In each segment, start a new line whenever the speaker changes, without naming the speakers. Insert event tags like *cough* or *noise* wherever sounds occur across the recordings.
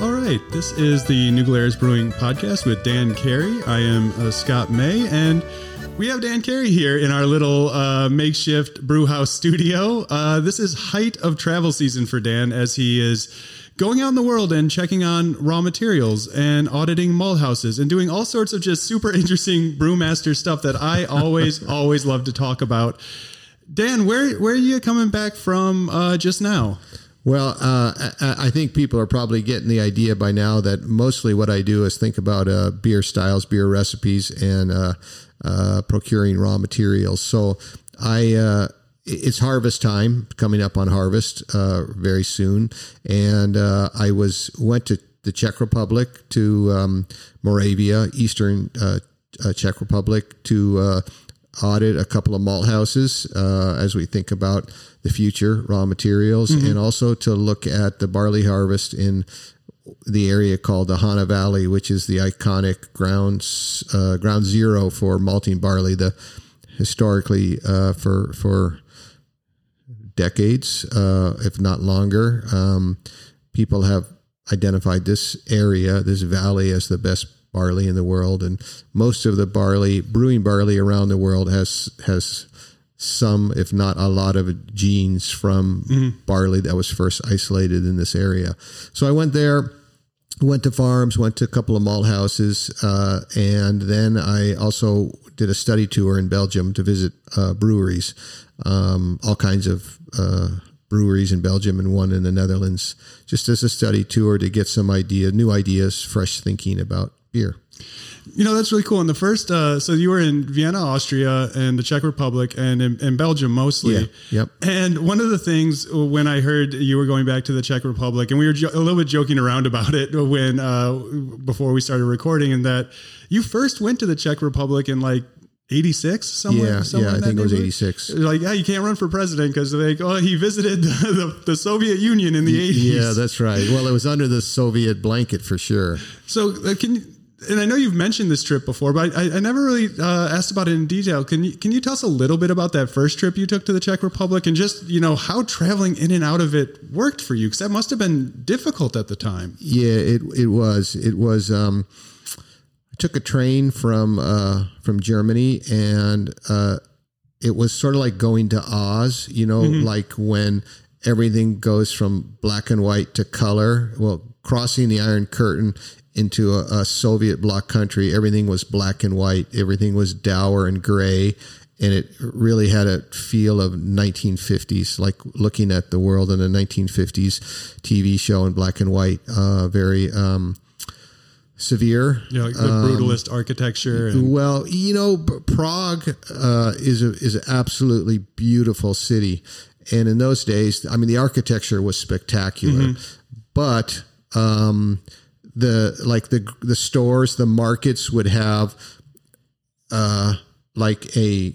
All right, this is the New Glarus Brewing Podcast with Dan Carey. I am uh, Scott May, and we have Dan Carey here in our little uh, makeshift brew house studio. Uh, this is height of travel season for Dan as he is going out in the world and checking on raw materials and auditing malt houses and doing all sorts of just super *laughs* interesting brewmaster stuff that I always, *laughs* always love to talk about. Dan, where where are you coming back from uh, just now?
Well, uh, I, I think people are probably getting the idea by now that mostly what I do is think about uh, beer styles, beer recipes, and uh, uh procuring raw materials. So I uh, it's harvest time coming up on harvest uh, very soon, and I was went to the Czech Republic to um, Moravia, Eastern Czech Republic to audit a couple of malt houses as we think about the future raw materials mm-hmm. and also to look at the barley harvest in the area called the Hana Valley, which is the iconic grounds uh, ground zero for malting barley. The historically uh, for for decades, uh, if not longer, um, people have identified this area, this valley, as the best barley in the world, and most of the barley brewing barley around the world has has some, if not a lot of genes from mm-hmm. barley that was first isolated in this area. So I went there, went to farms, went to a couple of malt houses, uh, and then I also did a study tour in Belgium to visit uh, breweries, um, all kinds of uh, breweries in Belgium and one in the Netherlands, just as a study tour to get some idea, new ideas, fresh thinking about beer.
You know, that's really cool. And the first, uh, so you were in Vienna, Austria, and the Czech Republic, and in, in Belgium mostly.
Yeah. Yep.
And one of the things when I heard you were going back to the Czech Republic, and we were jo- a little bit joking around about it when uh, before we started recording, and that you first went to the Czech Republic in like 86 somewhere
yeah
somewhere
yeah i think it was 86
like yeah you can't run for president because like oh he visited *laughs* the, the, the, soviet union in the 80s
yeah that's right well it was under the soviet blanket for sure
so uh, can you and I know you've mentioned this trip before, but I, I never really uh, asked about it in detail. Can you can you tell us a little bit about that first trip you took to the Czech Republic and just you know how traveling in and out of it worked for you? Because that must have been difficult at the time.
Yeah, it it was. It was. Um, I took a train from uh, from Germany, and uh, it was sort of like going to Oz. You know, mm-hmm. like when everything goes from black and white to color. Well, crossing the Iron Curtain into a, a, Soviet bloc country, everything was black and white, everything was dour and gray, and it really had a feel of 1950s, like looking at the world in a 1950s TV show in black and white. Uh, very um, severe,
yeah, like the um, brutalist architecture.
And- well, you know, Prague uh, is a, is an absolutely beautiful city, and in those days, I mean, the architecture was spectacular, mm-hmm. but um, the like the the stores, the markets would have uh like a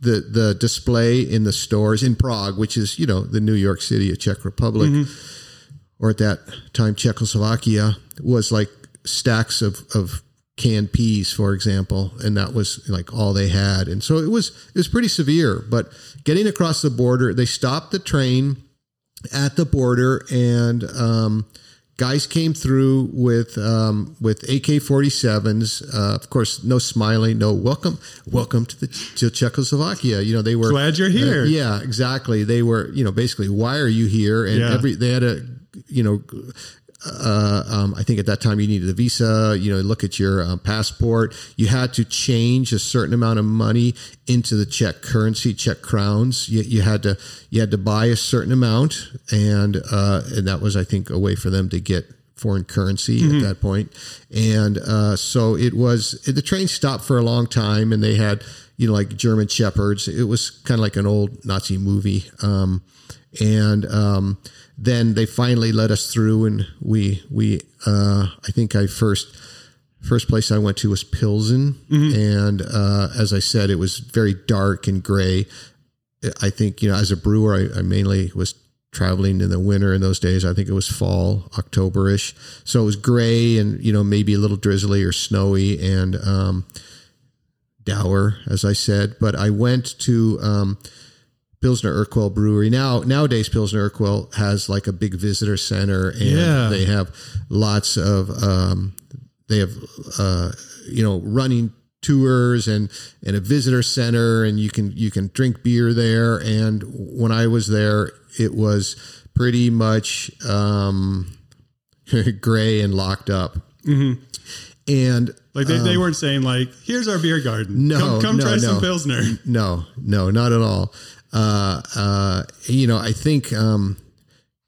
the the display in the stores in Prague, which is you know the New York City of Czech Republic, mm-hmm. or at that time Czechoslovakia, was like stacks of of canned peas, for example, and that was like all they had, and so it was it was pretty severe. But getting across the border, they stopped the train at the border and. Um, guys came through with um, with AK 47s. Uh, of course, no smiling, no welcome, welcome to the to Czechoslovakia. You know, they were
glad you're here.
Uh, yeah, exactly. They were, you know, basically, why are you here? And yeah. every they had a, you know, uh, um, I think at that time you needed a visa. You know, look at your um, passport. You had to change a certain amount of money into the Czech currency, Czech crowns. You, you had to you had to buy a certain amount, and uh, and that was I think a way for them to get foreign currency mm-hmm. at that point. And uh, so it was the train stopped for a long time, and they had you know like German shepherds. It was kind of like an old Nazi movie, um, and um, then they finally let us through, and we we uh, I think I first first place I went to was Pilsen, mm-hmm. and uh, as I said, it was very dark and gray. I think you know, as a brewer, I, I, mainly was traveling in the winter in those days. I think it was fall, Octoberish, so it was gray and you know maybe a little drizzly or snowy and um, dour, as I said. But I went to um, Pilsner Urquell Brewery. Now, nowadays, Pilsner Urquell has like a big visitor center, and
Yeah.
they have lots of um, they have uh, you know running tours and and a visitor center, and you can you can drink beer there. And when I was there, it was pretty much um, *laughs* gray and locked up. And
Like they, they weren't saying like, "Here's our beer garden.
No,
come, come
no,
try
no.
some pilsner."
No, no, not at all. Uh, uh, you know, I think um,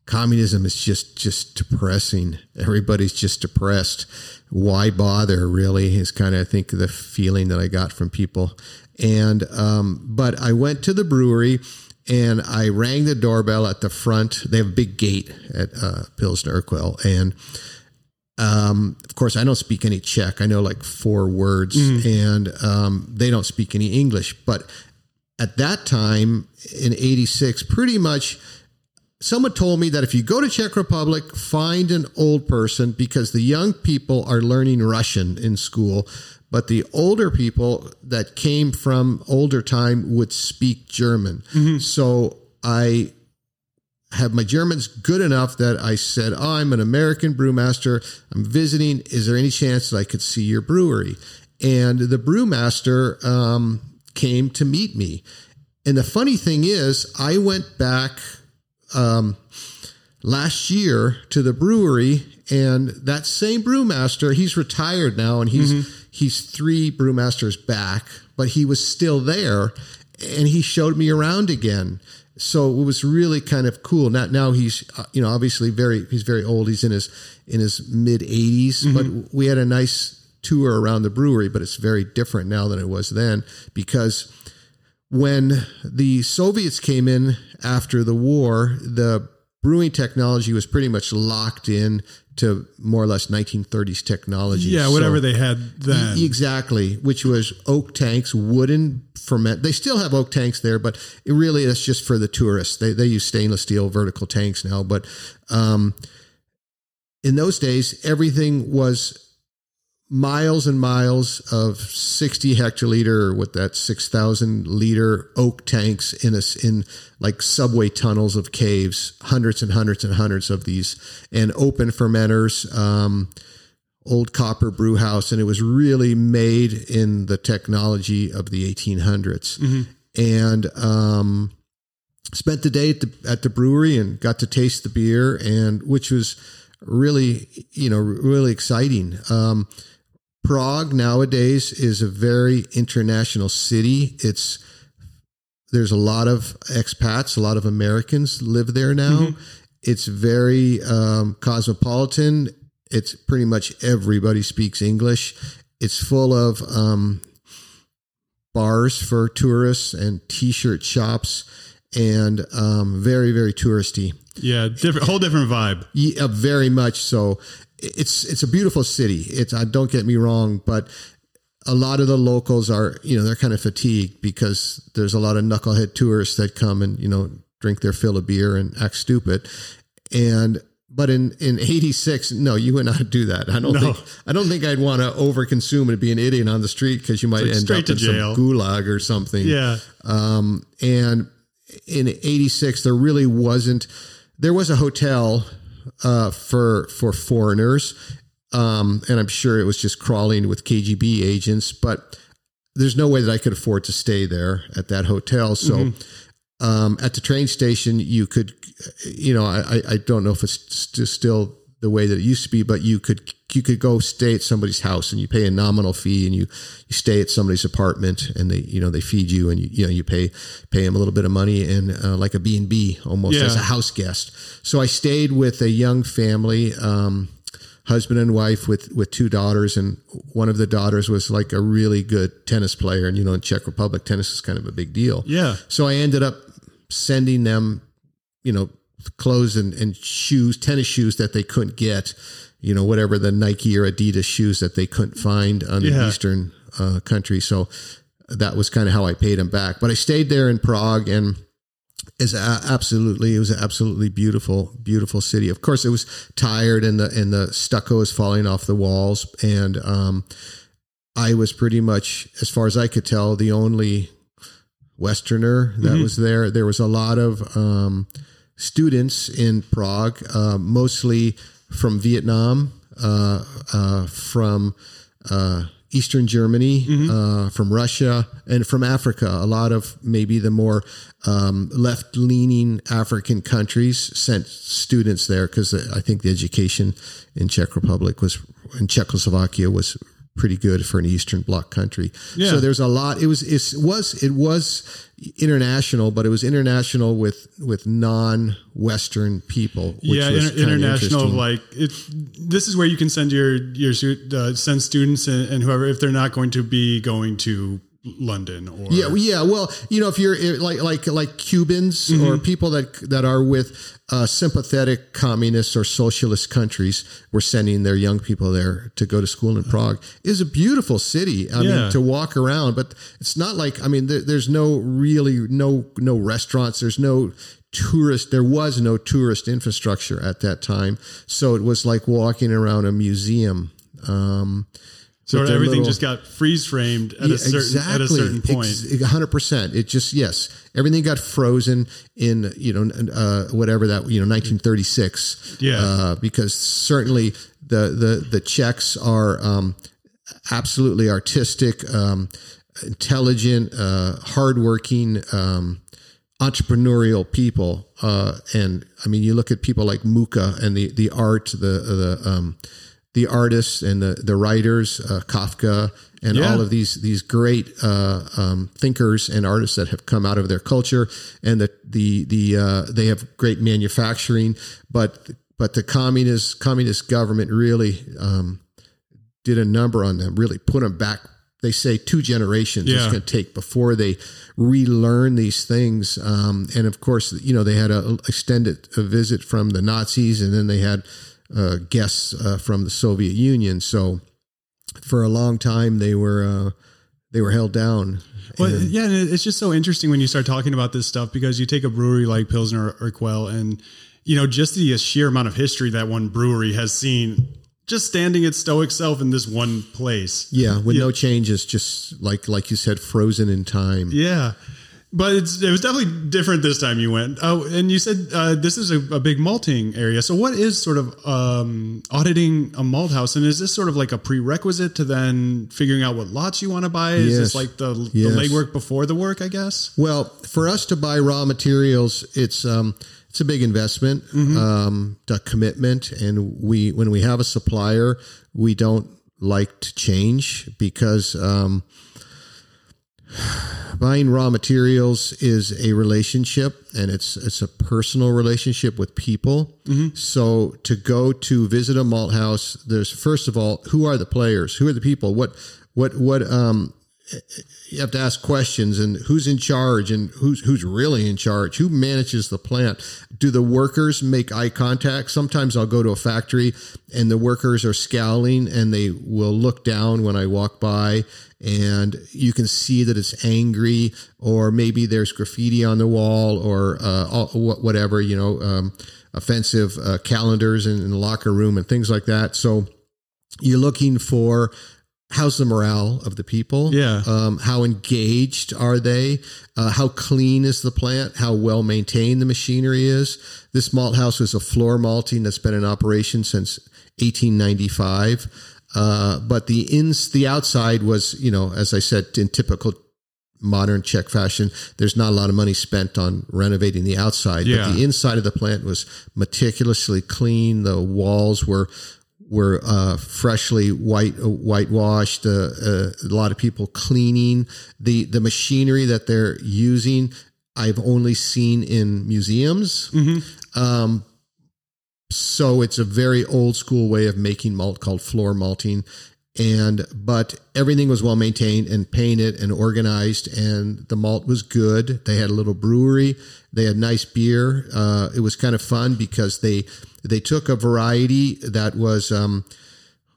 communism is just just depressing. Everybody's just depressed. Why bother? Really, is kind of I think the feeling that I got from people. And um, but I went to the brewery and I rang the doorbell at the front. They have a big gate at uh, Pilsner Urquell, and um, of course, I don't speak any Czech. I know like four words, and um, they don't speak any English. But at that time in '86, pretty much, someone told me that if you go to Czech Republic, find an old person because the young people are learning Russian in school, but the older people that came from older time would speak German. So I have my German's good enough that I said, Oh, I'm an American brewmaster. I'm visiting. Is there any chance that I could see your brewery? And the brewmaster um, came to meet me. And the funny thing is, I went back um, last year to the brewery, and that same brewmaster, he's retired now, and he's he's three brewmasters back, but he was still there, and he showed me around again. So it was really kind of cool. Now, now he's uh, you know obviously very he's very old. He's in his in his mid 80s, but we had a nice tour around the brewery. But it's very different now than it was then because when the Soviets came in after the war, the brewing technology was pretty much locked in to more or less 1930s technology.
Yeah,
So-
whatever they had then.
Exactly, which was oak tanks, wooden ferment. They still have oak tanks there, but it really that's just for the tourists. They they use stainless steel vertical tanks now, but um, in those days, everything was miles and miles of 60 hectoliter with that 6000 liter oak tanks in us in like subway tunnels of caves hundreds and hundreds and hundreds of these and open fermenters um, old copper brew house and it was really made in the technology of the 1800s and um, spent the day at the at the brewery and got to taste the beer and which was really you know really exciting. Um, Prague nowadays is a very international city. It's there's a lot of expats, a lot of Americans live there now. It's very um, cosmopolitan. It's pretty much everybody speaks English. It's full of um, bars for tourists and t-shirt shops, and um, very very touristy.
yeah, different, whole different vibe.
Yeah, very much so. It's it's a beautiful city. It's uh, don't get me wrong, but a lot of the locals are you know they're kind of fatigued because there's a lot of knucklehead tourists that come and you know drink their fill of beer and act stupid. And but in in '86, no, you would not do that. I don't
No.
think I don't think I'd want to overconsume and be an idiot on the street because you might
like
end up in
jail.
some gulag or something.
Yeah,
Um, and in 86, there really wasn't, there was a hotel, uh, for, for foreigners. Um, and I'm sure it was just crawling with KGB agents, but there's no way that I could afford to stay there at that hotel. So, um, at the train station, you could, you know, I, I- I don't know if it's st- still the way that it used to be, but you could, you could go stay at somebody's house and you pay a nominal fee and you, you stay at somebody's apartment and they, you know, they feed you and you, you know, you pay, pay them a little bit of money and, uh, like a B and B almost
Yeah.
as a house guest. So I stayed with a young family, um, husband and wife with with two daughters and one of the daughters was like a really good tennis player and you know in Czech Republic tennis is kind of a big deal.
yeah.
So I ended up sending them, you know, clothes and, and shoes, tennis shoes that they couldn't get, you know, whatever the Nike or Adidas shoes that they couldn't find on the Eastern uh, country. So that was kind of how I paid them back. But I stayed there in Prague and is absolutely it was an absolutely beautiful beautiful city of course it was tired and the and the stucco is falling off the walls and um i was pretty much as far as i could tell the only Westerner that mm-hmm. was there. There was a lot of um, students in Prague, uh, mostly from Vietnam, uh, uh, from uh, Eastern Germany, mm-hmm. Uh, from Russia, and from Africa. A lot of maybe the more um, left leaning African countries sent students there because I think the education in Czech Republic was in Czechoslovakia was pretty good for an Eastern Bloc country. Yeah. So there's a lot. It was it was it was international, but it was international with with non Western people.
yeah, inter- international. Like it. This is where you can send your your uh, send students and, and whoever if they're not going to be going to London or
yeah, yeah. Well, you know, if you're like like like Cubans mm-hmm. or people that that are with uh, sympathetic communist or socialist countries, we're sending their young people there to go to school in Prague. Is a beautiful city. I yeah. mean, to walk around, but it's not like I mean, there, there's no really no no restaurants. There's no tourist there was no tourist infrastructure at that time so it was like walking around a museum um,
so everything little, just got freeze framed at, yeah, a certain, exactly. at a certain point.
hundred percent. It just yes, everything got frozen in you know uh, whatever that you know 1936.
Yeah,
uh, because certainly the the the Czechs are um, absolutely artistic, um, intelligent, uh, hardworking. Um, entrepreneurial people uh, and i mean you look at people like mucha and the the art the the um, the artists and the the writers, uh, Kafka, and yeah. all of these these great uh, um, thinkers and artists that have come out of their culture, and the the the uh, they have great manufacturing, but but the communist communist government really um, did a number on them, really put them back. They say two generations yeah. it's going to take before they relearn these things. Um, and of course, you know they had a extended a visit from the Nazis, and then they had uh, guests uh, from the Soviet Union. So for a long time, they were uh, they were held down.
Well, and, yeah, it's just so interesting when you start talking about this stuff because you take a brewery like Pilsner Urquell and you know just the sheer amount of history that one brewery has seen just standing its stoic self in this one place.
Yeah, with yeah. no changes, just like like you said, frozen in time.
Yeah. But it's, it was definitely different this time you went. Oh, and you said uh, this is a, a, big malting area. So, what is sort of um, auditing a malt house? And is this sort of like a prerequisite to then figuring out what lots you want to buy? Is yes. this like the, yes. the legwork before the work, I guess?
Well, for us to buy raw materials, it's um, it's a big investment, mm-hmm. um, a commitment, and we when we have a supplier, we don't like to change because. Um, buying raw materials is a relationship and it's it's a personal relationship with people. Mm-hmm. So to go to visit a malt house, there's first of all, who are the players? Who are the people? What what what um you have to ask questions and who's in charge and who's who's really in charge? Who manages the plant? Do the workers make eye contact? Sometimes i'll go to a factory and the workers are scowling and they will look down when i walk by and you can see that it's angry, or maybe there's graffiti on the wall, or uh, whatever, you know, um, offensive uh, calendars in, in the locker room and things like that. So you're looking for how's the morale of the people?
Yeah.
Um, how engaged are they? Uh, how clean is the plant? How well maintained the machinery is? This malt house is a floor malting that's been in operation since 1895. Uh, but the ins, the outside was, you know, as I said, in typical modern Czech fashion, there's not a lot of money spent on renovating the outside. Yeah. But the inside of the plant was meticulously clean. The walls were were uh, freshly white uh, whitewashed. Uh, uh, a lot of people cleaning the the machinery that they're using. I've only seen in museums. Mm-hmm. Um, so it's a very old school way of making malt called floor malting. And, but everything was well maintained and painted and organized, and the malt was good. They had a little brewery. They had nice beer. Uh, it was kind of fun because they, they took a variety that was, um,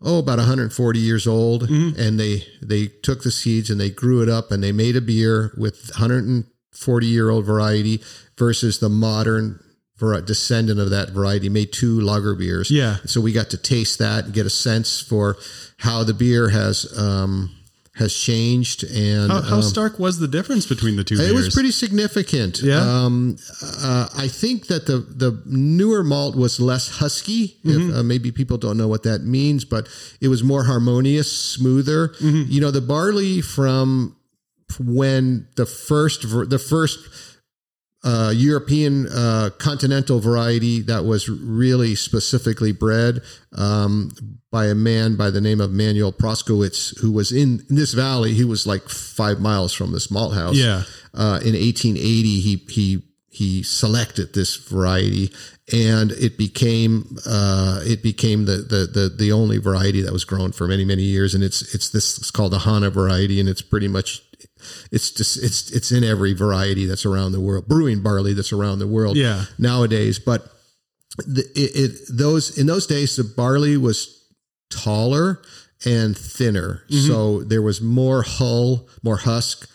oh, about 140 years old, mm-hmm. and they they took the seeds and they grew it up and they made a beer with 140 year old variety versus the modern descendant of that variety, made two lager beers.
Yeah.
So we got to taste that and get a sense for how the beer has um, has changed and
how, how um, stark was the difference between the two
it
beers?
was pretty significant
yeah
um, uh, i think that the the newer malt was less husky mm-hmm. if, uh, maybe people don't know what that means but it was more harmonious smoother mm-hmm. you know the barley from when the first the first uh, European uh, continental variety that was really specifically bred um, by a man by the name of Manuel Proskowetz, who was in, in this valley. He was like five miles from this malt house.
Yeah.
Uh, in 1880, he he he selected this variety, and it became uh, it became the, the the the only variety that was grown for many many years. And it's it's this it's called the Hana variety, and it's pretty much it's just it's it's in every variety that's around the world, brewing barley that's around the world
yeah.
nowadays. But the, it, it those in those days the barley was taller and thinner, mm-hmm. so there was more hull, more husk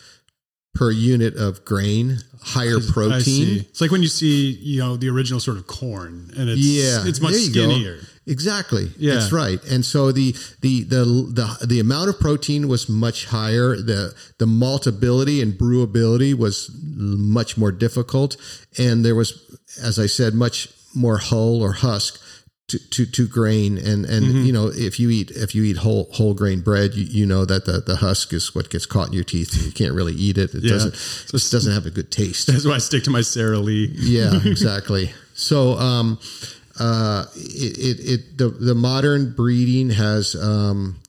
per unit of grain, higher protein.
It's like when you see, you know, the original sort of corn and it's yeah, it's much skinnier. Go.
Exactly. Yeah. That's right. And so the, the the the the amount of protein was much higher. The the maltability and brewability was much more difficult, and there was, as I said, much more hull or husk to, to, to grain and and mm-hmm. you know if you eat if you eat whole whole grain bread you, you know that the, the husk is what gets caught in your teeth you can't really eat it it yeah. doesn't so it doesn't have a good taste
that's why I stick to my Sara Lee
yeah *laughs* exactly so um uh it, it, it the the modern breeding has um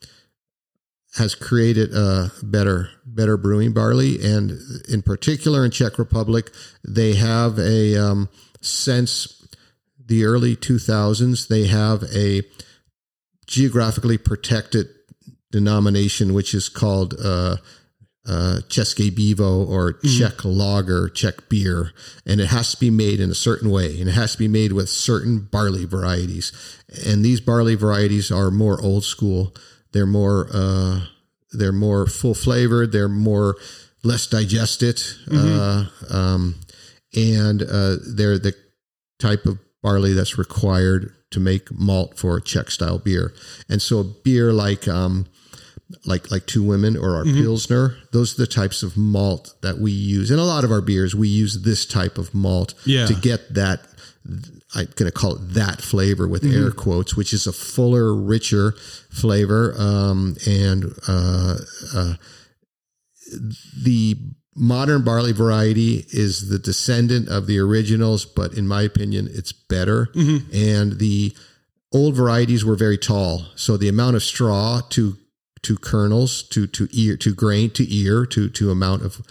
has created a better better brewing barley. And in particular in Czech Republic they have a um sense the early 2000s, they have a geographically protected denomination, which is called uh, uh, České pivo or mm-hmm. Czech lager, Czech beer, and it has to be made in a certain way, and it has to be made with certain barley varieties. And these barley varieties are more old school. They're more uh, they're more full flavored. They're more less digested, mm-hmm. uh, um, and uh, they're the type of barley that's required to make malt for Czech style beer. And so a beer like um, like like Two Women or our mm-hmm. Pilsner, those are the types of malt that we use. In a lot of our beers, we use this type of malt
yeah.
to get that I'm going to call it that flavor with mm-hmm. air quotes, which is a fuller, richer flavor. Um, and uh, uh, the modern barley variety is the descendant of the originals, but in my opinion, it's better. Mm-hmm. And the old varieties were very tall, so the amount of straw to to kernels to to ear to grain to ear to to amount of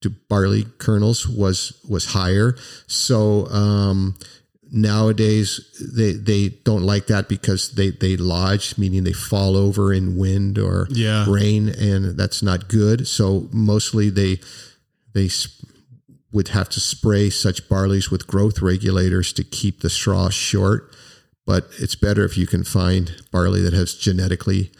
to barley kernels was was higher. So um, nowadays they they don't like that because they they lodge meaning they fall over in wind or
yeah.
rain and that's not good so mostly they they would have to spray such barleys with growth regulators to keep the straw short but it's better if you can find barley that has genetically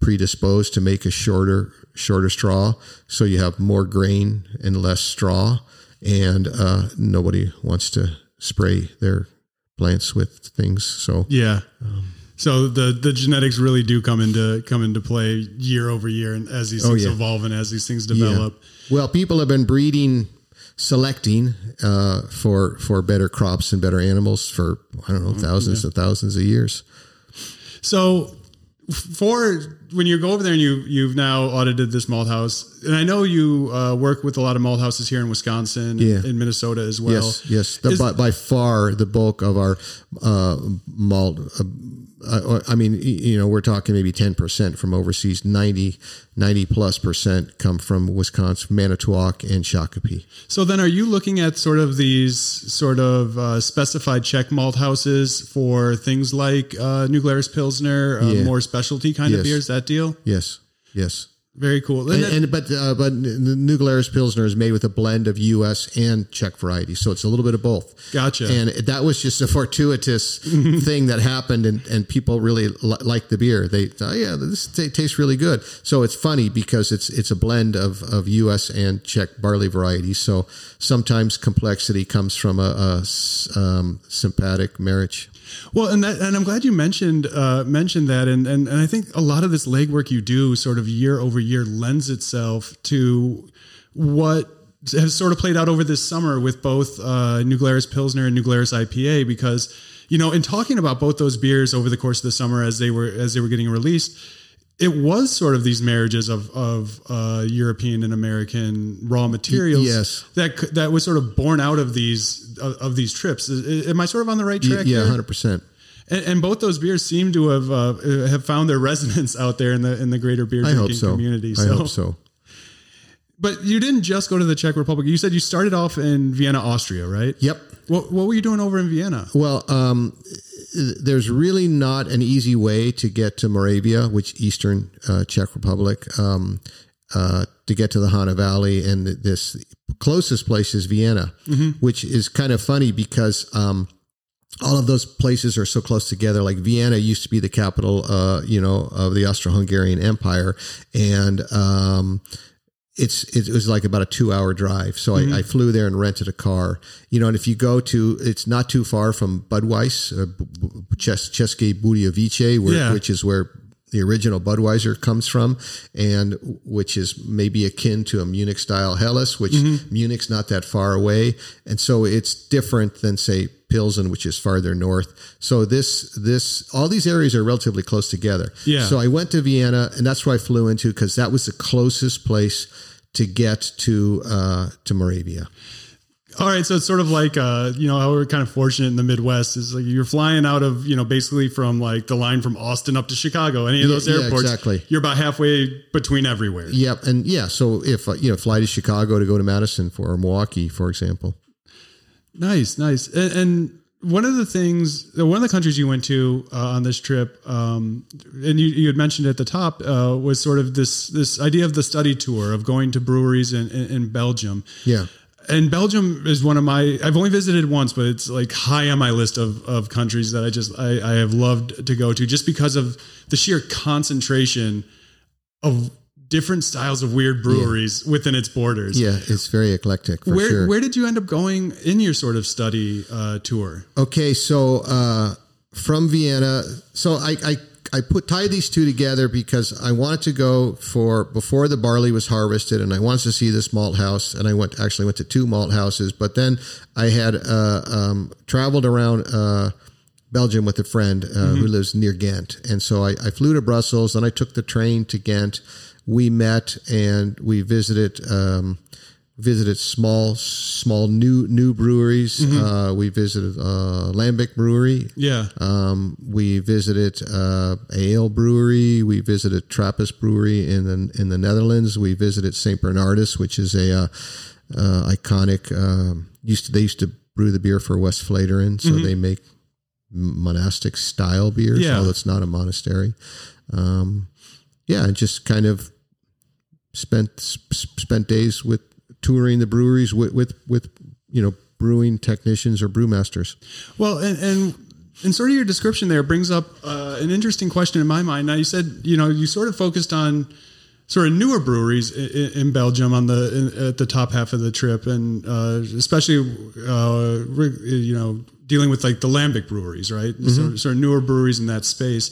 predisposed to make a shorter shorter straw so you have more grain and less straw and uh, nobody wants to spray their plants with things. So
yeah. Um, so the the genetics really do come into come into play year over year, and as these oh, things yeah. evolve and as these things develop.
Yeah. Well, people have been breeding, selecting uh, for for better crops and better animals for I don't know mm-hmm. thousands yeah. and thousands of years.
So for when you go over there and you you've now audited this malt house, and I know you uh, work with a lot of malt houses here in Wisconsin, yeah. and in Minnesota as well.
Yes, yes. The, Is, by, by, far, the bulk of our uh, malt uh, uh, I mean, you know, we're talking maybe 10% from overseas, 90, 90 plus percent come from Wisconsin, Manitowoc, and Shakopee.
So then are you looking at sort of these sort of uh, specified Czech malt houses for things like uh, New Glarus Pilsner, uh, yeah. more specialty kind yes. of beers, that deal?
Yes, yes.
Very cool.
And, and, and but uh, but the New Glarus Pilsner is made with a blend of U.S. and Czech varieties, so it's a little bit of both.
Gotcha.
And that was just a fortuitous *laughs* thing that happened, and, and people really li- like the beer. They oh yeah, this t- tastes really good. So it's funny because it's it's a blend of of U.S. and Czech barley varieties. So sometimes complexity comes from a, a um, sympathetic marriage.
Well, and that, and I'm glad you mentioned uh, mentioned that, and, and and I think a lot of this legwork you do, sort of year over year lends itself to what has sort of played out over this summer with both uh, New Glarus Pilsner and New Glarus IPA because you know in talking about both those beers over the course of the summer as they were as they were getting released it was sort of these marriages of of uh, European and American raw materials.
Yes,
that that was sort of born out of these of, of these trips. Am I sort of on the right track?
Yeah, hundred percent.
And, and, both those beers seem to have uh, have found their resonance out there in the in the greater beer drinking
so.
community.
So. I hope so.
But you didn't just go to the Czech Republic. You said you started off in Vienna, Austria, right?
Yep.
What, what were you doing over in Vienna?
Well, um, there's really not an easy way to get to Moravia, which Eastern uh, Czech Republic, um, uh, to get to the Hana Valley, and this closest place is Vienna, mm-hmm. which is kind of funny because. Um, all of those places are so close together. Like Vienna used to be the capital, uh, you know, of the Austro-Hungarian Empire, and um, it's it was like about a two hour drive. So mm-hmm. I, I, flew there and rented a car. You know, and if you go to, it's not too far from Budweis, uh, České Budějovice, yeah. which is where the original Budweiser comes from, and which is maybe akin to a Munich style Helles, which mm-hmm. Munich's not that far away, and so it's different than say Pilsen, which is farther north. So this this all these areas are relatively close together.
Yeah.
So I went to Vienna, and that's where I flew into because that was the closest place to get to uh, to Moravia.
All right, so it's sort of like uh, you know how we're kind of fortunate in the Midwest is like you're flying out of you know basically from like the line from Austin up to Chicago, any of those yeah, airports.
Yeah, exactly.
You're about halfway between everywhere.
Yep, and yeah, so if uh, you know fly to Chicago to go to Madison for or Milwaukee, for example.
Nice, nice, and, and one of the things, one of the countries you went to uh, on this trip, um, and you, you, had mentioned at the top, uh, was sort of this this idea of the study tour of going to breweries in, in, in, Belgium.
Yeah,
and Belgium is one of my. I've only visited once, but it's like high on my list of of countries that I just I, I have loved to go to, just because of the sheer concentration of different styles of weird breweries yeah. within its borders.
Yeah, it's very eclectic.
where
sure.
where did you end up going in your sort of study uh, tour?
Okay, so uh, from Vienna, so I, I I put tied these two together because I wanted to go for before the barley was harvested, and I wanted to see this malt house, and I went actually went to two malt houses, but then I had uh, um, traveled around. Uh, Belgium with a friend uh, mm-hmm. who lives near Ghent. And so I, I, flew to Brussels, then I took the train to Ghent we met and we visited um, visited small small new new breweries. Mm-hmm. Uh, we visited uh, Lambic Brewery.
Yeah.
Um, we visited uh, Ale Brewery. We visited Trappist Brewery in the in the Netherlands. We visited Saint Bernardus, which is a uh, uh, iconic. Um, used to they used to brew the beer for Westvleteren, so mm-hmm. they make monastic style beers, yeah. although it's not a monastery. Um, yeah, and just kind of spent spent days with touring the breweries with with, with you know brewing technicians or brewmasters.
Well, and, and and sort of your description there brings up uh, an interesting question in my mind. Now, you said you know you sort of focused on sort of newer breweries in, in Belgium on the in, at the top half of the trip, and uh, especially uh, you know dealing with like the Lambic breweries, right? Mm-hmm. So, sort of newer breweries in that space.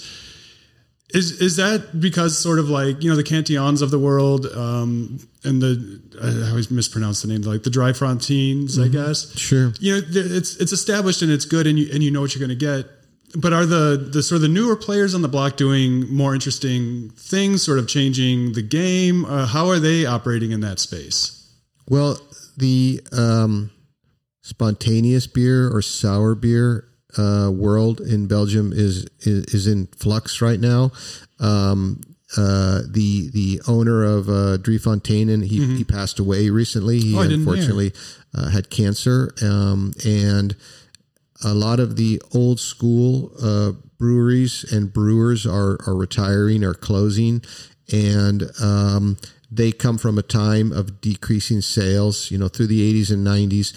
Is is that because sort of like you know the Cantillons of the world um, and the I always mispronounce the name like the Dry Frontines mm-hmm. I guess?
Sure.
You know it's it's established and it's good and you and you know what you're going to get. But are the the sort of the newer players on the block doing more interesting things sort of changing the game? Uh, how are they operating in that space?
Well the um, spontaneous beer or sour beer uh, world in Belgium is, is, is in flux right now. Um, uh, the the owner of uh, Drie he, mm-hmm. he passed away recently. He
oh,
unfortunately uh, had cancer, um, and a lot of the old school uh, breweries and brewers are are retiring or closing, and um, they come from a time of decreasing sales. You know, through the '80s and '90s,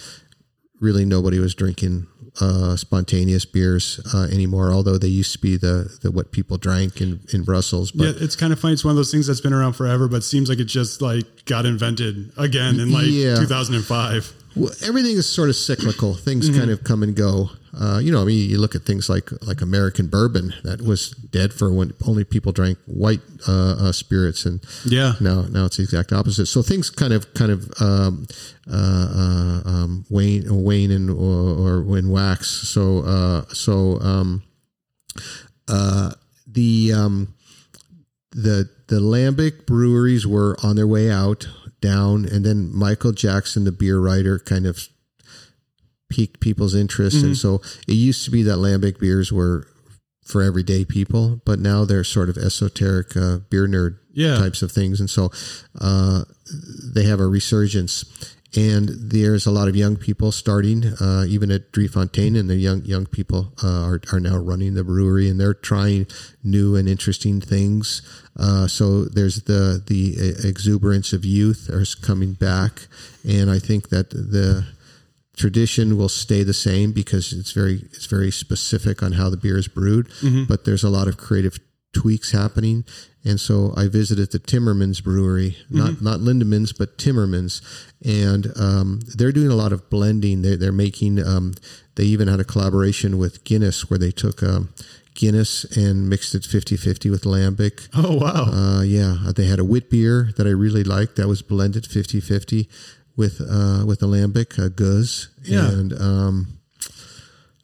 really nobody was drinking uh, spontaneous beers uh, anymore, although they used to be the, the what people drank in, in Brussels.
But yeah, it's kind of funny. It's one of those things that's been around forever, but seems like it just like got invented again in like yeah. 2005.
Well, everything is sort of cyclical. Things mm-hmm. kind of come and go. Uh, you know, I mean, you look at things like like American bourbon that was dead for when only people drank white uh, uh, spirits, and
yeah,
now now it's the exact opposite. So things kind of kind of um, uh, uh, um, wane wane and or, or when wax. So uh, so um, the um, the the lambic breweries were on their way out down, and then Michael Jackson, the beer writer, kind of piqued people's interest. Mm-hmm. And so it used to be that lambic beers were for everyday people, but now they're sort of esoteric uh, beer nerd yeah. types of things. And so uh, they have a resurgence. And there's a lot of young people starting, uh, even at Driefontein, and the young young people uh, are, are now running the brewery, and they're trying new and interesting things. Uh, so there's the the exuberance of youth is coming back, and I think that the tradition will stay the same because it's very it's very specific on how the beer is brewed. Mm-hmm. But there's a lot of creative tweaks happening, and so I visited the Timmermans Brewery, not mm-hmm. not Lindemans, but Timmermans, and um, they're doing a lot of blending. They're, they're making. Um, they even had a collaboration with Guinness where they took. Um, Guinness and mixed it 50-50 with Lambic.
Oh, wow.
Uh, yeah. They had a wit beer that I really liked that was blended 50-50 with uh, with a lambic uh, Gueuze. Yeah. And um,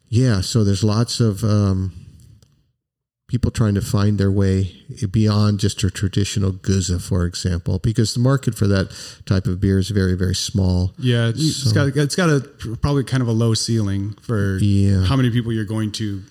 yeah, so there's lots of um, people trying to find their way beyond just a traditional Gueuze, for example, because the market for that type of beer is very, very small.
Yeah, it's so, got it's got a probably kind of a low ceiling for yeah. how many people you're going to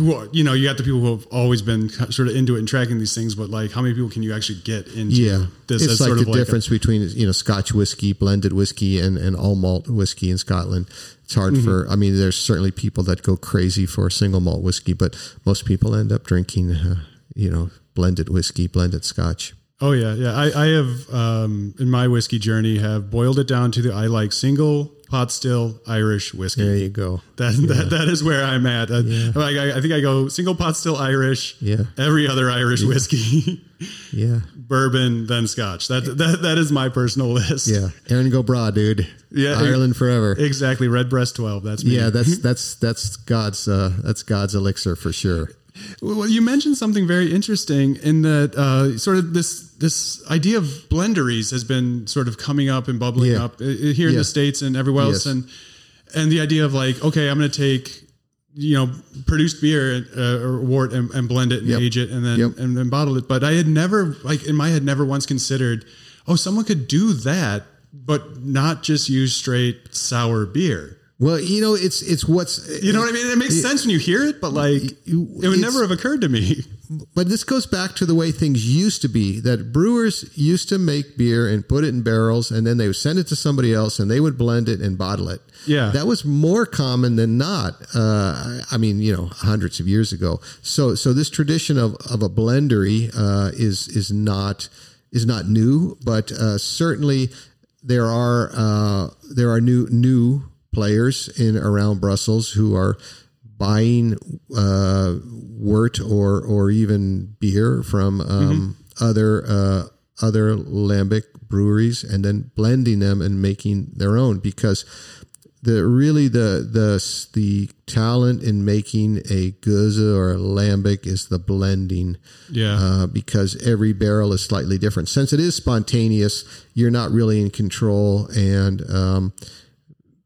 who you know you got the people who have always been sort of into it and tracking these things but like how many people can you actually get into
yeah. this it's like sort the of difference like a, between you know scotch whiskey blended whiskey and, and all malt whiskey in scotland. It's hard mm-hmm. for i mean there's certainly people that go crazy for single malt whiskey but most people end up drinking uh, you know blended whiskey blended scotch.
Oh yeah. Yeah. I, I have um, in my whiskey journey have boiled it down to the i like single pot still Irish whiskey.
There you go.
That yeah. that, that is where I'm at. Yeah. Like I, I, think I go single pot still Irish.
Yeah.
Every other Irish
yeah.
whiskey. *laughs*
yeah.
Bourbon, then Scotch. That that that is my personal list.
Yeah. Erin go Bragh, dude.
Yeah.
Ireland forever.
Exactly. Redbreast twelve. That's me.
Yeah. That's *laughs* that's that's God's uh, that's God's elixir for sure.
Well, you mentioned something very interesting in that uh, sort of this this idea of blenderies has been sort of coming up and bubbling yeah. up uh, uh, here in the states and everywhere else, yes. and and the idea of like, okay, I'm going to take you know produced beer uh, or wort and, and, blend it and yep. age it and then yep. and then bottle it. But I had never like in my head never once considered, oh, someone could do that, but not just use straight sour beer.
Well, you know, it's it's what's
you know what I mean. It makes it, sense when you hear it, but like it would never have occurred to me.
But this goes back to the way things used to be. That brewers used to make beer and put it in barrels, and then they would send it to somebody else, and they would blend it and bottle it.
Yeah,
that was more common than not. Uh, I mean, you know, hundreds of years ago. So, so this tradition of of a blendery uh, is is not is not new, but uh, certainly there are uh, there are new new players in around Brussels who are buying uh, wort or or even beer from um, mm-hmm. other uh, other lambic breweries and then blending them and making their own because the really the the the talent in making a gueuze or a lambic is the blending.
Yeah.
Uh, because every barrel is slightly different. Since it is spontaneous, you're not really in control, and um,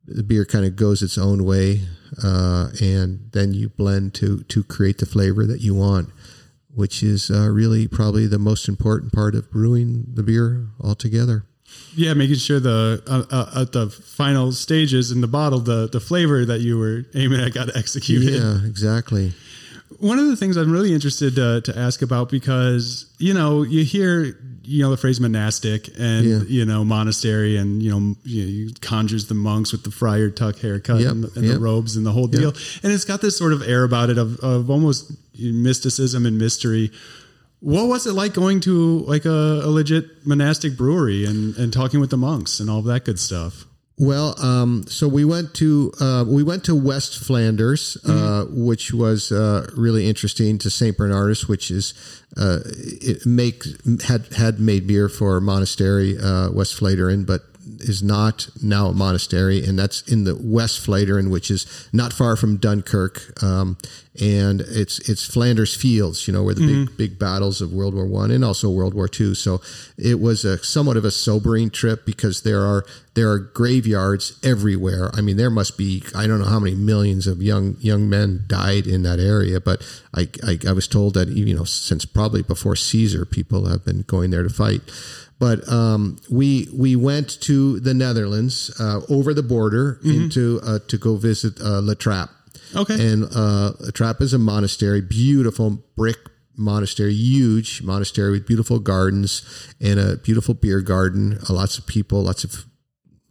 the beer kind of goes its own way, uh, and then you blend to to create the flavor that you want, which is uh, really probably the most important part of brewing the beer altogether.
Yeah, making sure the uh, uh at the final stages in the bottle, the the flavor that you were aiming at got executed.
Yeah, exactly
one of the things I'm really interested to, to ask about because you know you hear you know the phrase monastic and yeah. you know monastery and you know you, conjures the monks with the friar tuck haircut yep. and, the, and yep. the, robes and the whole deal yep. and it's got this sort of air about it of, of almost mysticism and mystery what was it like going to like a, a legit monastic brewery and, and talking with the monks and all that good stuff
well, um, so we went to uh, we went to West Flanders, uh, mm-hmm. which was uh, really interesting. To Saint Bernardus, which is uh, it make had had made beer for monastery uh, Westvleteren, but is not now a monastery, and that's in the West Vleteren, which is not far from Dunkirk. Um, and it's it's Flanders Fields, you know, where the mm-hmm. big big battles of World War One and also World War Two. So it was a somewhat of a sobering trip because there are there are graveyards everywhere. I mean, there must be I don't know how many millions of young young men died in that area, but I I, I was told that you know since probably before Caesar, people have been going there to fight. But um, we we went to the Netherlands uh, over the border mm-hmm. into uh, to go visit uh, La Trappe
Okay.
And uh, Trappe is a monastery, beautiful brick monastery, huge monastery with beautiful gardens and a beautiful beer garden. Uh, lots of people, lots of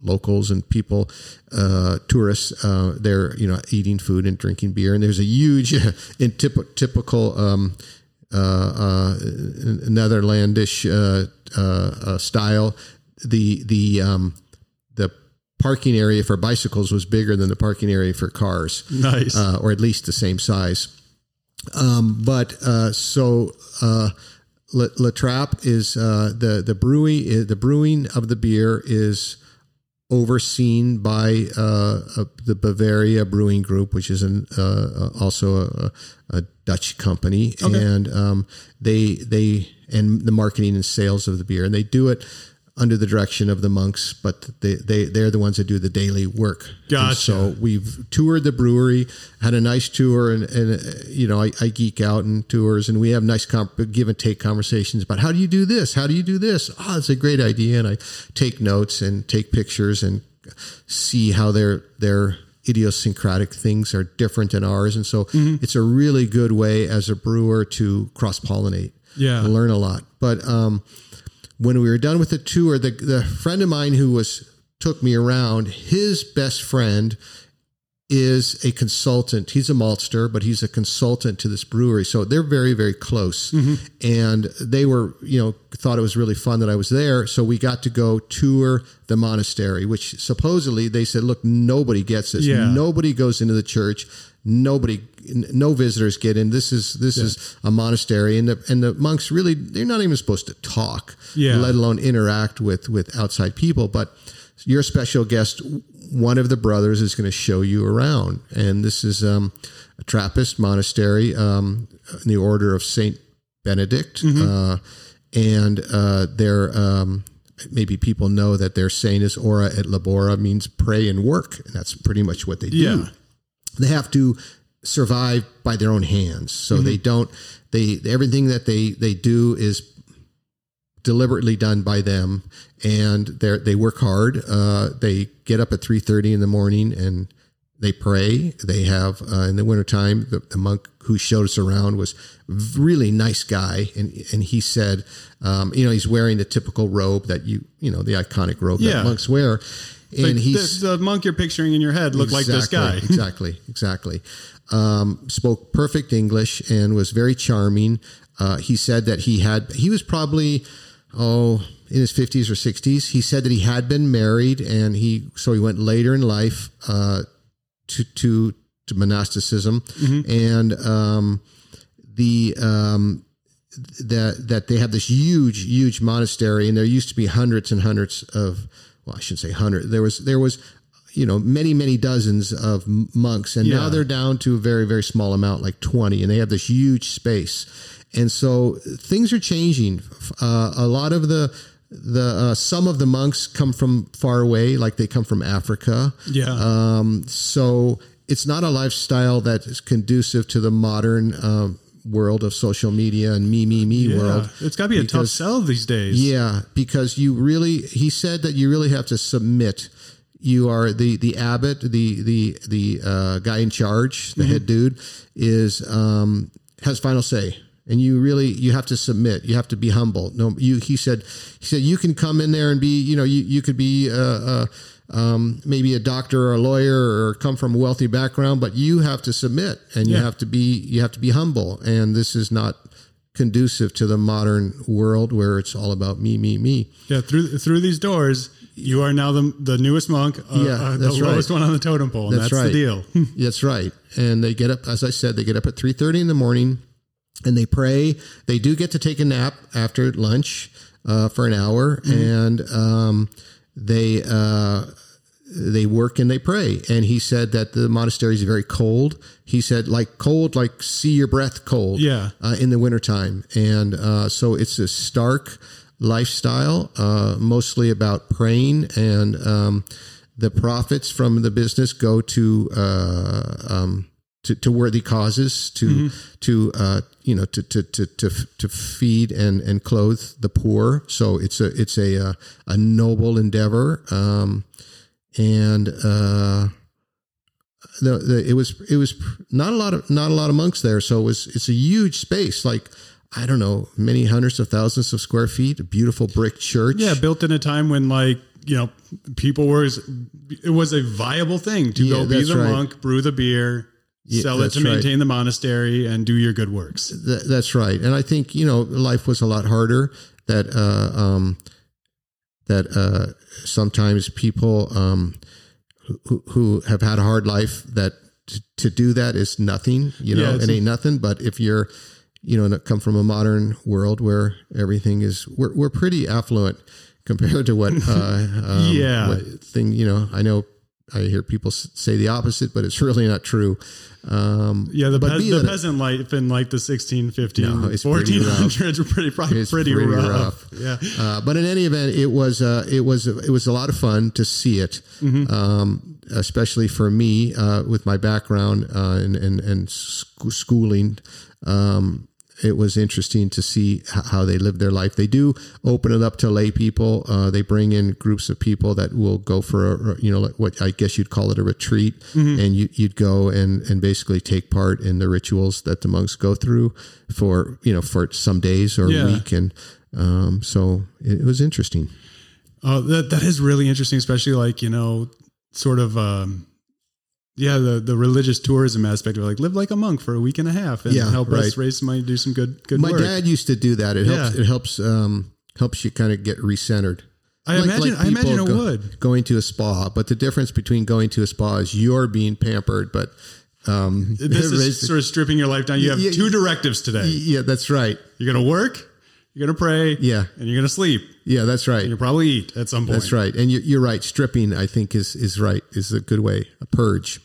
locals and people, uh, tourists, uh, they're you know eating food and drinking beer. And there's a huge, *laughs* in typ- typical um, Netherlandish uh, uh, style, the the um, the parking area for bicycles was bigger than the parking area for cars.
Nice.
Uh, or at least the same size. Um, but uh, so uh, La, La Trappe is uh, the the brewing the brewing of the beer is overseen by uh, the Bavaria Brewing Group, which is an, uh, also a, a, Dutch company, okay. and um, they they and the marketing and sales of the beer, and they do it under the direction of the monks, but they, they, they're the ones that do the daily work.
Gotcha.
so we've toured the brewery, had a nice tour, and, and uh, you know, I, I, geek out in tours, and we have nice comp- give and take conversations about how do you do this? How do you do this? Oh, it's a great idea. And I take notes and take pictures and see how their, their, idiosyncratic things are different than ours. And so mm-hmm. it's a really good way as a brewer to cross pollinate.
Yeah.
learn a lot. But, um, when we were done with the tour, the, the friend of mine who was took me around, his best friend is a consultant. He's a maltster, but he's a consultant to this brewery. So they're very, very close. Mm-hmm. And they were, you know, thought it was really fun that I was there. So we got to go tour the monastery, which supposedly they said, look, nobody gets this. Yeah. Nobody goes into the church nobody no visitors get in this is this yeah. is a monastery and the and the monks really they're not even supposed to talk
yeah.
let alone interact with with outside people but your special guest one of the brothers is going to show you around and this is um, a trappist monastery um, in the order of saint benedict mm-hmm. uh, and uh, they're um, maybe people know that their saint is ora et labora means pray and work and that's pretty much what they do
yeah
they have to survive by their own hands. So mm-hmm. they don't they everything that they they do is deliberately done by them and they they work hard uh, they get up at 3.30 in the morning and they pray they have uh, in the wintertime the, the monk who showed us around was really nice guy and and he said um, you know he's wearing the typical robe that you you know the iconic robe yeah. that monks wear and he's
the, the, monk you're picturing in your head looked exactly, like this guy. *laughs*
exactly, exactly. Um, spoke perfect English and was very charming. Uh, he said that he had he was probably oh in his 50s or 60s. He said that he had been married and he so he went later in life uh, to to to monasticism mm-hmm. and um, the um, that that they have this huge huge monastery and there used to be hundreds and hundreds of well, I shouldn't say hundred. There was there was you know many many dozens of monks, and yeah. now they're down to a very very small amount, like twenty, and they have this huge space. And so things are changing. Uh, a lot of the the uh, some of the monks come from far away, like they come from Africa.
Yeah.
Um, so it's not a lifestyle that is conducive to the modern um, world of social media and me, me, me yeah, world.
It's got to be because, a tough sell these days.
Yeah, because you really, he said that you really have to submit. You are the the abbot, the the the uh, guy in charge, the mm-hmm. head dude, is um, has final say and you really you have to submit you have to be humble no you he said he said you can come in there and be you know you, you could be uh, uh, um, maybe a doctor or a lawyer or come from a wealthy background, but you have to submit and you yeah. have to be you have to be humble. And this is not conducive to the modern world where it's all about me, me, me.
Yeah, through through these doors, you are now the the newest monk, uh, yeah, uh, the lowest right. one on the totem pole. that's, that's right. the deal. *laughs*
that's right. And they get up, as I said, they get up at three thirty in the morning, and they pray. They do get to take a nap after lunch uh, for an hour, mm-hmm. and um, they uh, they work and they pray. And he said that the monastery is very cold. He said like cold, like see your breath cold.
Yeah.
Uh, in the wintertime. And uh, so it's a stark lifestyle, uh, mostly about praying and um, the profits from the business go to uh, um, to, to, worthy causes to mm-hmm. to uh, you know to, to to to to feed and and clothe the poor. So it's a it's a a, uh, a noble endeavor, um, and uh, the, the, it was it was not a lot of not a lot of monks there. So it was it's a huge space like. I don't know, many hundreds of thousands of square feet, a beautiful brick church.
Yeah, built in a time when like you know, people were, it was a viable thing to yeah, go be the right. monk, brew the beer, yeah, sell it to maintain right. the monastery and do your good works.
Th- that's right. And I think, you know, life was a lot harder that, uh, um, that, uh, sometimes people, um, who, who have had a hard life that to, to do that is nothing, you know, yeah, it ain't nothing. But if you're, you know, come from a modern world where everything is, we're, we're pretty affluent compared to what, uh, *laughs* um,
yeah,
what thing, you know, I know I hear people say the opposite, but it's *laughs* really not true. Um,
yeah, the, pe- the peasant life in like the 1615, no, 1400s were pretty, probably it's pretty, pretty rough. rough. Yeah.
Uh, but in any event, it was, uh, it was, it was a lot of fun to see it. Mm-hmm. Um, especially for me, uh, with my background, uh, and, and, and sc- schooling, um, it was interesting to see how they live their life. They do open it up to lay people. Uh, they bring in groups of people that will go for a, you know, what I guess you'd call it a retreat, mm-hmm. and you, would go and and basically take part in the rituals that the monks go through for you know for some days or yeah. a week, and um, so it, it was interesting.
Oh, that that is really interesting, especially like you know, sort of. Um, yeah, the the religious tourism aspect of like live like a monk for a week and a half and yeah, help right. us raise some money, do some good good.
My
work.
dad used to do that. It yeah. helps. It helps. Um, helps you kind of get recentered.
I like, imagine. Like I imagine it go, would
going to a spa, but the difference between going to a spa is you're being pampered, but um,
this *laughs* is sort of stripping your life down. You have yeah, two directives today.
Yeah, that's right.
You're going to work you're gonna pray,
yeah,
and you're gonna sleep.
Yeah, that's right.
you'll probably eat at some point.
That's right, and you're, you're right. Stripping, I think, is is right. Is a good way. A purge.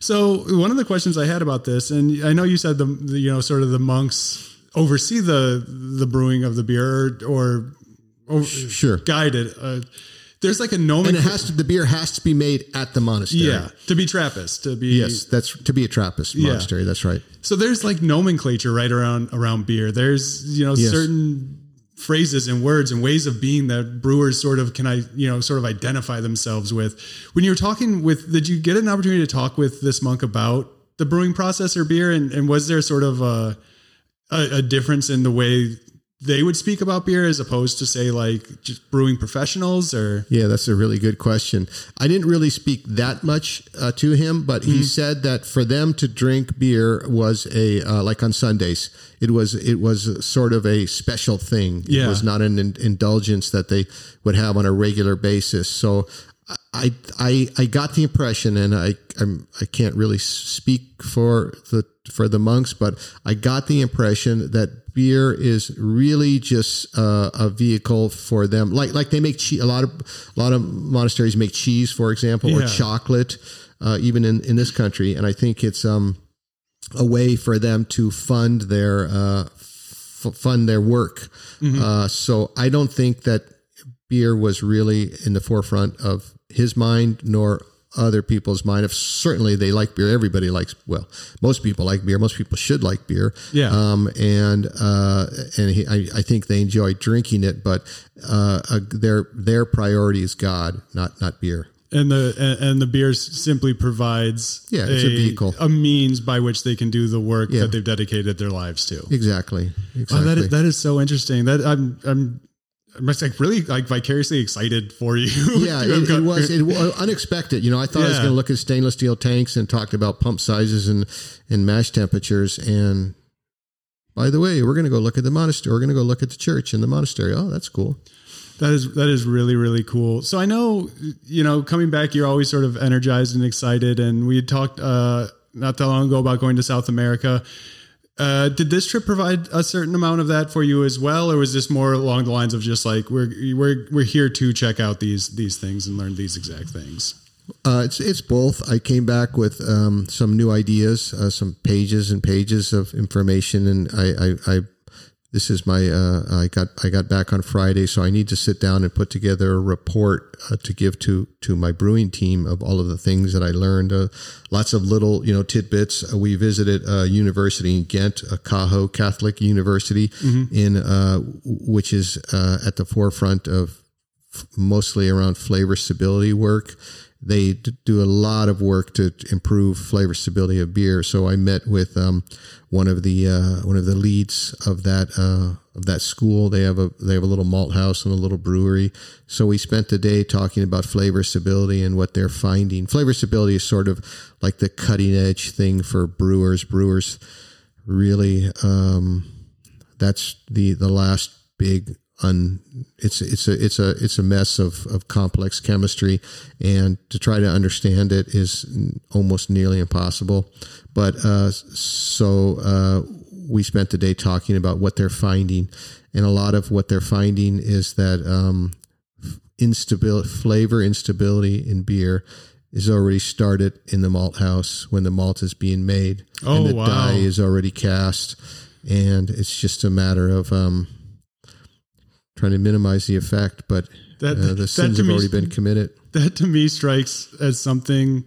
So one of the questions I had about this, and I know you said the, the you know sort of the monks oversee the the brewing of the beer or, or
sure
guide it. Uh, there's like a nomenclature.
And it has to, the beer has to be made at the monastery.
Yeah, to be Trappist, to be
yes, that's to be a Trappist monastery. Yeah. That's right.
So there's like nomenclature right around around beer. There's you know yes. certain phrases and words and ways of being that brewers sort of can I you know sort of identify themselves with. When you were talking with, did you get an opportunity to talk with this monk about the brewing process or beer, and, and was there sort of a, a, a difference in the way they would speak about beer as opposed to say like just brewing professionals or
yeah that's a really good question i didn't really speak that much uh, to him but he mm-hmm. said that for them to drink beer was a uh, like on sundays it was it was sort of a special thing
yeah.
it was not an in- indulgence that they would have on a regular basis so I, I I got the impression, and I I'm, I can't really speak for the for the monks, but I got the impression that beer is really just uh, a vehicle for them. Like like they make cheese. A lot of a lot of monasteries make cheese, for example, yeah. or chocolate, uh, even in in this country. And I think it's um a way for them to fund their uh, f- fund their work. Mm-hmm. Uh, so I don't think that beer was really in the forefront of his mind nor other people's mind. If certainly they like beer, everybody likes. Well, most people like beer. Most people should like beer.
Yeah.
Um, and uh, and he, I, I think they enjoy drinking it, but uh, uh, their their priority is God, not not beer.
And the and, and the beer simply provides
yeah, it's a, a, vehicle,
a means by which they can do the work yeah. that they've dedicated their lives to.
Exactly. Exactly.
Oh, that is, that is so interesting. That I'm I'm I'm like really like vicariously excited for you. *laughs*
Yeah, it, it, was it was unexpected. You know, I thought yeah. I was going to look at stainless steel tanks and talked about pump sizes and and mash temperatures. And by the way, we're going to go look at the monastery. We're going to go look at the church and the monastery. Oh, that's cool.
That is that is really really cool. So I know you know coming back, you're always sort of energized and excited. And we had talked uh, not that long ago about going to South America Uh, did this trip provide a certain amount of that for you as well, or was this more along the lines of just like we're we're we're here to check out these these things and learn these exact things?
Uh, it's it's both. I came back with um, some new ideas, uh, some pages and pages of information, and I, I, I this is my uh, I got I got back on Friday, so I need to sit down and put together a report uh, to give to to my brewing team of all of the things that I learned. Uh, lots of little you know tidbits. Uh, we visited a university in Ghent, a Cajo Catholic University, mm-hmm. in uh, which is uh, at the forefront of f- mostly around flavor stability work they do a lot of work to improve flavor stability of beer. So I met with um, one of the uh, one of the leads of that uh, of that school. They have a they have a little malt house and a little brewery. So we spent the day talking about flavor stability and what they're finding. Flavor stability is sort of like the cutting edge thing for brewers. Brewers really um, that's the the last big un it's it's a it's a it's a mess of of complex chemistry. And to try to understand it is almost nearly impossible. But uh, so uh, we spent the day talking about what they're finding. And a lot of what they're finding is that um, instability flavor instability in beer is already started in the malt house when the malt is being made.
Oh,
and the
wow.
die is already cast. And it's just a matter of um, trying to minimize the effect, but that, uh, the sins have already been committed.
That to me strikes as something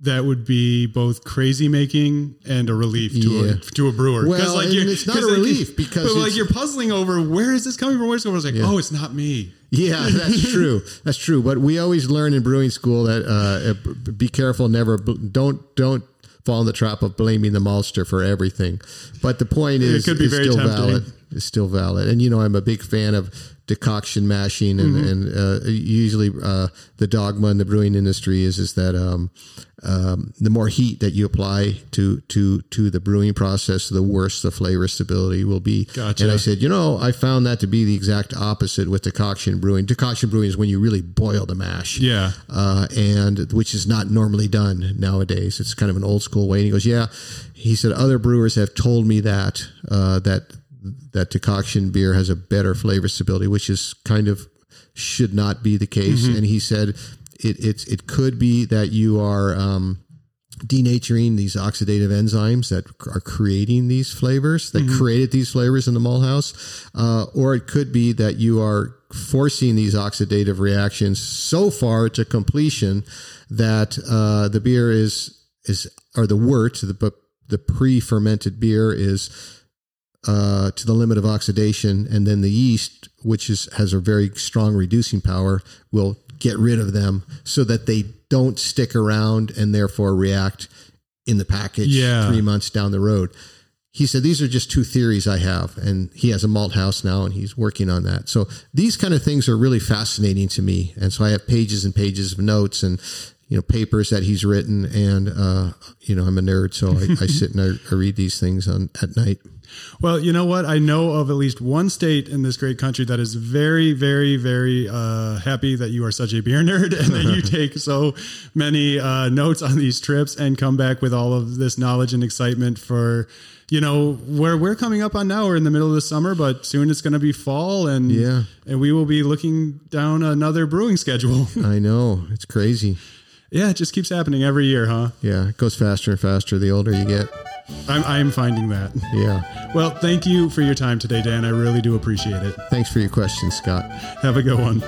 that would be both crazy making and a relief to yeah. a to a brewer.
Well, like it's not a relief like, because
but like you're puzzling over where is this coming from? Where's it coming? It's like, yeah. oh, it's not me.
Yeah, that's *laughs* true. That's true. But we always learn in brewing school that uh, be careful. Never don't don't fall in the trap of blaming the maltster for everything. But the point is,
it could be very
still
tempting.
valid is still valid. And you know, I'm a big fan of decoction mashing, and, mm-hmm. and uh, usually uh, the dogma in the brewing industry is is that um, um, the more heat that you apply to to to the brewing process, the worse the flavor stability will be.
Gotcha.
And I said, you know, I found that to be the exact opposite with decoction brewing. Decoction brewing is when you really boil the mash,
yeah,
uh, and which is not normally done nowadays. It's kind of an old school way. And he goes, yeah. He said other brewers have told me that uh, that that decoction beer has a better flavor stability, which is kind of should not be the case. Mm-hmm. And he said it it's it could be that you are um, denaturing these oxidative enzymes that are creating these flavors that mm-hmm. created these flavors in the malt house, uh, or it could be that you are forcing these oxidative reactions so far to completion that uh, the beer is is or the wort the the pre-fermented beer is uh, to the limit of oxidation, and then the yeast, which is has a very strong reducing power, will get rid of them so that they don't stick around and therefore react in the package
yeah.
three months down the road. He said these are just two theories I have, and he has a malt house now, and he's working on that. So these kind of things are really fascinating to me, and so I have pages and pages of notes and you know papers that he's written, and uh, you know I'm a nerd, so I, I sit and I, I read these things on at night.
Well, you know what? I know of at least one state in this great country that is very, very, very uh, happy that you are such a beer *laughs* nerd and that you *laughs* take so many uh, notes on these trips and come back with all of this knowledge and excitement for you know where we're coming up on now. We're in the middle of the summer but soon it's going to be fall and
yeah.
and we will be looking down another brewing schedule.
I know. It's crazy
yeah it just keeps happening every year huh
yeah it goes faster and faster the older you get
I'm, I'm finding that.
Yeah.
Well, thank you for your time today, Dan. I really do appreciate it.
Thanks for your questions, Scott.
Have a good one.